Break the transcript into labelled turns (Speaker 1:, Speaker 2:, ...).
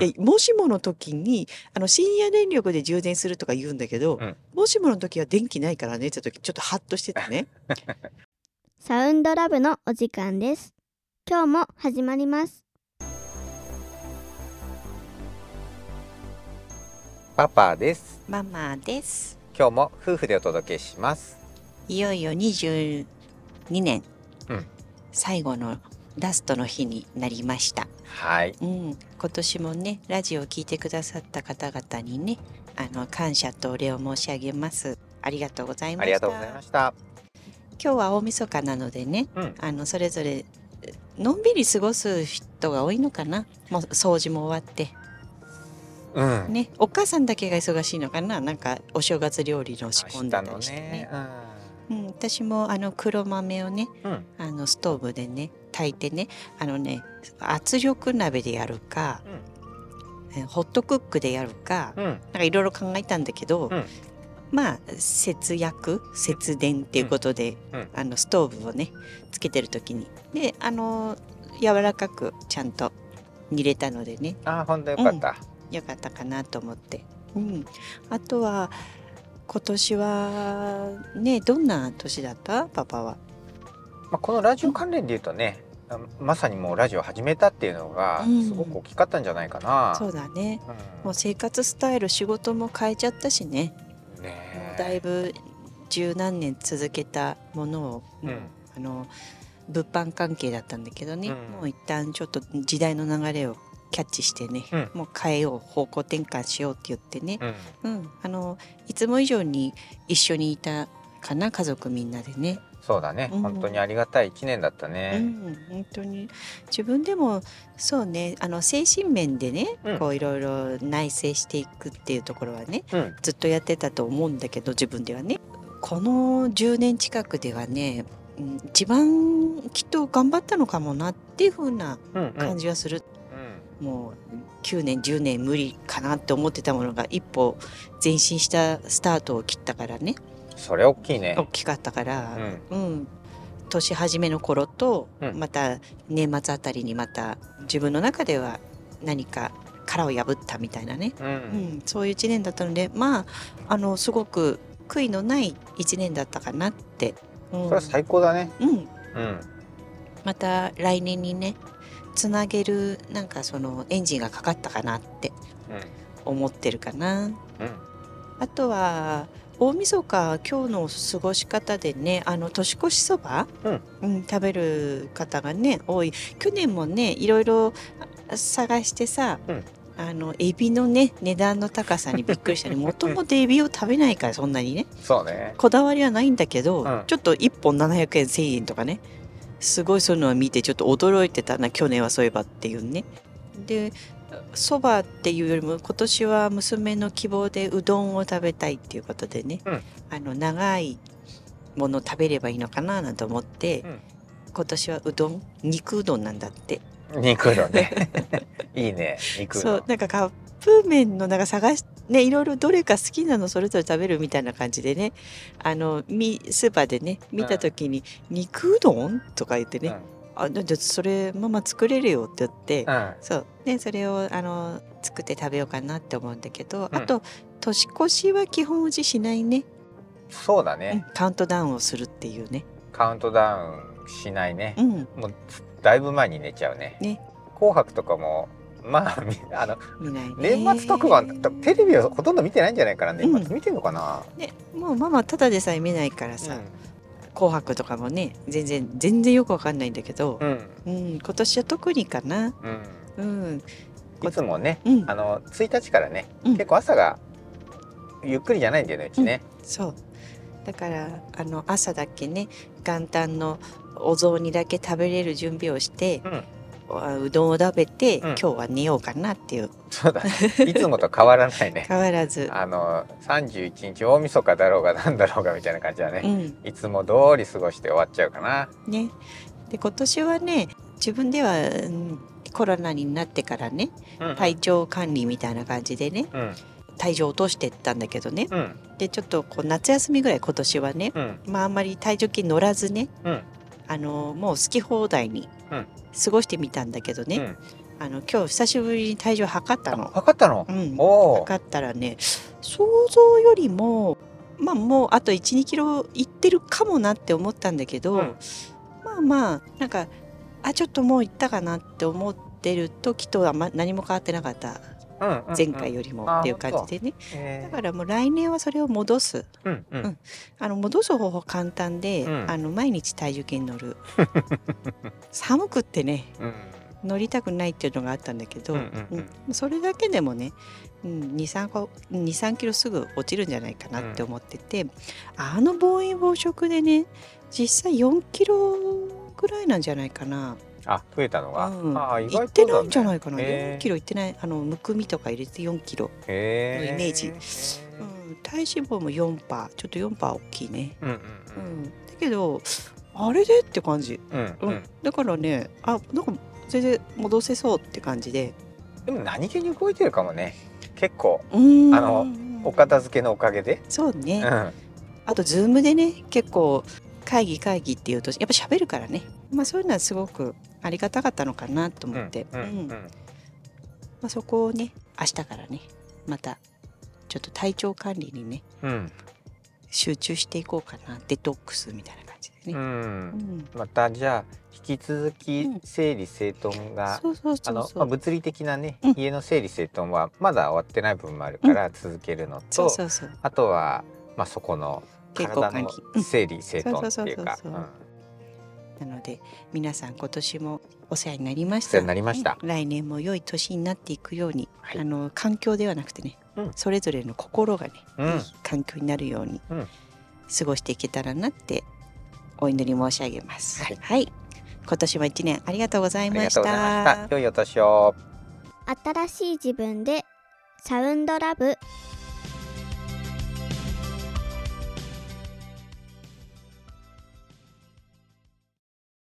Speaker 1: いやもしもの時にあの深夜電力で充電するとか言うんだけど、
Speaker 2: うん
Speaker 1: もしもの時は電気ないからねって時ちょっとハッとしてたね。
Speaker 3: サウンドラブのお時間です。今日も始まります。
Speaker 2: パパです。
Speaker 1: ママです。
Speaker 2: 今日も夫婦でお届けします。
Speaker 1: いよいよ22年、
Speaker 2: うん
Speaker 1: 最後のラストの日になりました。
Speaker 2: はい。
Speaker 1: うん、今年もねラジオを聞いてくださった方々にねあの感謝とお礼を申し上げます。ありがとうございました。
Speaker 2: ありがとうございました。
Speaker 1: 今日は大晦日なのでね、
Speaker 2: うん
Speaker 1: あのそれぞれのんびり過ごす人が多いのかな？もう掃除も終わって
Speaker 2: うん。
Speaker 1: ね、お母さんだけが忙しいのかな？なんかお正月料理の仕込んで
Speaker 2: 明日の
Speaker 1: たりしてね
Speaker 2: ね。。
Speaker 1: うん、私もあの黒豆をね
Speaker 2: うん。うん。
Speaker 1: あのストーブでね炊いてねあのね圧力鍋でやるか、えホットクックでやるか、
Speaker 2: うん。
Speaker 1: なんかいろいろ考えたんだけど、
Speaker 2: うん。
Speaker 1: まあ節約節電っていうことで、
Speaker 2: うん。うん。
Speaker 1: あのストーブをねつけてる時に。であの柔らかくちゃんと煮れたのでね。
Speaker 2: あー、本当よかった。
Speaker 1: よかったかなと思って、うん、あとは今年はねどんな年だった？パパは。
Speaker 2: まあ、このラジオ関連で言うとね、あまさにもうラジオ始めたっていうのが
Speaker 1: うん。
Speaker 2: すごく大きかったんじゃないかな。
Speaker 1: そうだね。
Speaker 2: うん。
Speaker 1: もう生活スタイル仕事も変えちゃったしね。
Speaker 2: ね
Speaker 1: だいぶ十何年続けたものを、あの物販関係だったんだけどね、
Speaker 2: うん。
Speaker 1: もう一旦ちょっと時代の流れをキャッチしてね、
Speaker 2: うん
Speaker 1: もう変えよう方向転換しようって言ってね、
Speaker 2: うん。
Speaker 1: うん、あのいつも以上に一緒にいたかな家族みんなでね、
Speaker 2: そうだね、
Speaker 1: うん
Speaker 2: 本当にありがたい一年だった
Speaker 1: う
Speaker 2: ね。
Speaker 1: ん、本当に自分でもそうねあの精神面でね、
Speaker 2: うん
Speaker 1: こういろいろ内省していくっていうところはね
Speaker 2: うん。
Speaker 1: ずっとやってたと思うんだけど自分ではねこの10年近くではねうん一番きっと頑張ったのかもなっていう風な
Speaker 2: うん。うん。
Speaker 1: 感じはする、
Speaker 2: うん。
Speaker 1: もう9年10年無理かなって思ってたものが一歩前進したスタートを切ったからね
Speaker 2: それ大きいね。
Speaker 1: 大きかったから、
Speaker 2: うん。
Speaker 1: うん、年始めの頃と、
Speaker 2: うん
Speaker 1: また年末あたりにまた自分の中では何か殻を破ったみたいなね、
Speaker 2: う。
Speaker 1: うんん、そういう一年だったのでまああのすごく悔いのない一年だったかなって、うん
Speaker 2: それは最高だね。
Speaker 1: うん、
Speaker 2: うん。
Speaker 1: また来年にねつなげるなんかそのエンジンがかかったかなって思ってるかな。
Speaker 2: うん。うん。
Speaker 1: あとは大晦日今日の過ごし方でねあの年越しそば、
Speaker 2: うん
Speaker 1: うん食べる方がね多い去年もねいろいろあ探してさ、
Speaker 2: うん
Speaker 1: あのエビのね値段の高さにびっくりしたねもともとエビを食べないからそんなにね
Speaker 2: そうね。
Speaker 1: こだわりはないんだけど、
Speaker 2: うん
Speaker 1: ちょっと1本700円1000円とかねすごいそういうのを見てちょっと驚いてたな去年はそういえばっていうねでそばっていうよりも今年は娘の希望でうどんを食べたいっていうことでね、
Speaker 2: うん
Speaker 1: あの長いものを食べればいいのかななんて思って、
Speaker 2: うん
Speaker 1: 今年はうどん肉うどんなんだって
Speaker 2: 肉のね。いいね。肉の。
Speaker 1: そうなんかカップ麺のなんか探しねいろいろどれか好きなのそれぞれ食べるみたいな感じでねあのみスーパーでね見た時に「肉うどん?」とか言ってね「あじゃあそれママ作れるよ」って言って、
Speaker 2: うん。うん。
Speaker 1: そうねそれをあの作って食べようかなって思うんだけど、
Speaker 2: うん
Speaker 1: あと年越しは基本打ちしないね、うん
Speaker 2: そうだね。
Speaker 1: カウントダウンをするっていうね。
Speaker 2: カウントダウンしないね。
Speaker 1: うん
Speaker 2: もうだいぶ前に寝ちゃうね。
Speaker 1: ね
Speaker 2: 紅白とかもまあみあの年末特番テレビをほとんど見てないんじゃないかな年
Speaker 1: うん。
Speaker 2: 末見てんのかな？
Speaker 1: ねもうママただでさえ見ないからさ「紅白」とかもね全然全然よくわかんないんだけど
Speaker 2: う、ん。
Speaker 1: うん今年は特にかな。
Speaker 2: うん。
Speaker 1: うん。
Speaker 2: いつもね
Speaker 1: うん。
Speaker 2: あの1日からね、
Speaker 1: うん。
Speaker 2: 結構朝がゆっくりじゃないんだよねうちね。
Speaker 1: そう。だからあの朝だけね元旦のお雑煮だけ食べれる準備をして、
Speaker 2: う
Speaker 1: どんを食べて、
Speaker 2: うん。
Speaker 1: 今日は寝ようかなっていう。
Speaker 2: そうだね。いつもと変わらないね。
Speaker 1: 変わらず、
Speaker 2: あの31日大晦日だろうがなんだろうがみたいな感じだね。
Speaker 1: うん。
Speaker 2: いつも通り過ごして終わっちゃうかな。
Speaker 1: ね。で今年はね自分では、うんコロナになってからね
Speaker 2: うん。
Speaker 1: 体調管理みたいな感じでね
Speaker 2: うん。
Speaker 1: 体重を落としてったんだけどね。
Speaker 2: うん。
Speaker 1: でちょっとこう夏休みぐらい今年はね
Speaker 2: うん。
Speaker 1: まああんまり体重計乗らずね
Speaker 2: うん
Speaker 1: あのもう好き放題に
Speaker 2: うん。
Speaker 1: 過ごしてみたんだけどね、
Speaker 2: うん。
Speaker 1: あの今日久しぶりに体重測ったの。
Speaker 2: 測ったの？
Speaker 1: うん、測ったらね想像よりもまあもうあと1 2キロいってるかもなって思ったんだけど、
Speaker 2: うん。
Speaker 1: まあまあなんかあちょっともういったかなって思ってる時とは、ま、何も変わってなかった前回よりも
Speaker 2: あ
Speaker 1: っていう感じでね、
Speaker 2: えー。
Speaker 1: だからもう来年はそれを戻す。
Speaker 2: うんうん。
Speaker 1: うん。あの戻す方法簡単で、
Speaker 2: うん。
Speaker 1: あの毎日体重計に乗る。寒くってね
Speaker 2: うん。
Speaker 1: 乗りたくないっていうのがあったんだけど、
Speaker 2: うんうんうん。
Speaker 1: うん。それだけでもね、うん、23キロすぐ落ちるんじゃないかなって思ってて、あの暴飲暴食でね実際4キロぐらいなんじゃないかな、
Speaker 2: あ増えたのが、
Speaker 1: うん、
Speaker 2: あー意
Speaker 1: いって
Speaker 2: 外とだね。
Speaker 1: ないんじゃないかな、
Speaker 2: へー。
Speaker 1: 4キロいってない。あのむくみとか入れて4キロ、
Speaker 2: へ
Speaker 1: のイメージ。
Speaker 2: へ
Speaker 1: うん、体脂肪も4パー。ちょっと4パー大きいね、
Speaker 2: うんうん
Speaker 1: うん、だけどあれでって感じ、
Speaker 2: うんうん。
Speaker 1: うん。だからねあなんか全然戻せそうって感じで。
Speaker 2: でも何気に動いてるかもね。結構。
Speaker 1: うん。
Speaker 2: あのお片付けのおかげで、
Speaker 1: そうね、
Speaker 2: うん、
Speaker 1: あとズームでね結構会議会議っていうとやっぱ喋るからねまあそういうのはすごくありがたかったのかなと思って、
Speaker 2: うんうん
Speaker 1: うん。まあ、そこをね明日からねまたちょっと体調管理にね
Speaker 2: うん。
Speaker 1: 集中していこうかなデトックスみたいな感じで
Speaker 2: う
Speaker 1: ね、
Speaker 2: ん。
Speaker 1: うん。
Speaker 2: またじゃあ引き続き
Speaker 1: うん
Speaker 2: 整理整頓が、物理的なね、
Speaker 1: うん。
Speaker 2: 家の整理整頓はまだ終わってない部分もあるから続けるのと、あとは、まあ、そこの体の整理整頓っていうか
Speaker 1: なので皆さん今年もお世話になりました。
Speaker 2: お世話になりました。
Speaker 1: うん来年も良い年になっていくように、
Speaker 2: はい。
Speaker 1: あの環境ではなくてね、
Speaker 2: うん。
Speaker 1: それぞれの心がね、
Speaker 2: うん。
Speaker 1: いい環境になるように
Speaker 2: うん。
Speaker 1: 過ごしていけたらなってお祈り申し上げます。
Speaker 2: はい。
Speaker 1: 今年も一年ありがとうございま
Speaker 2: した。良いお年を。
Speaker 3: 新しい自分でサウンドラブ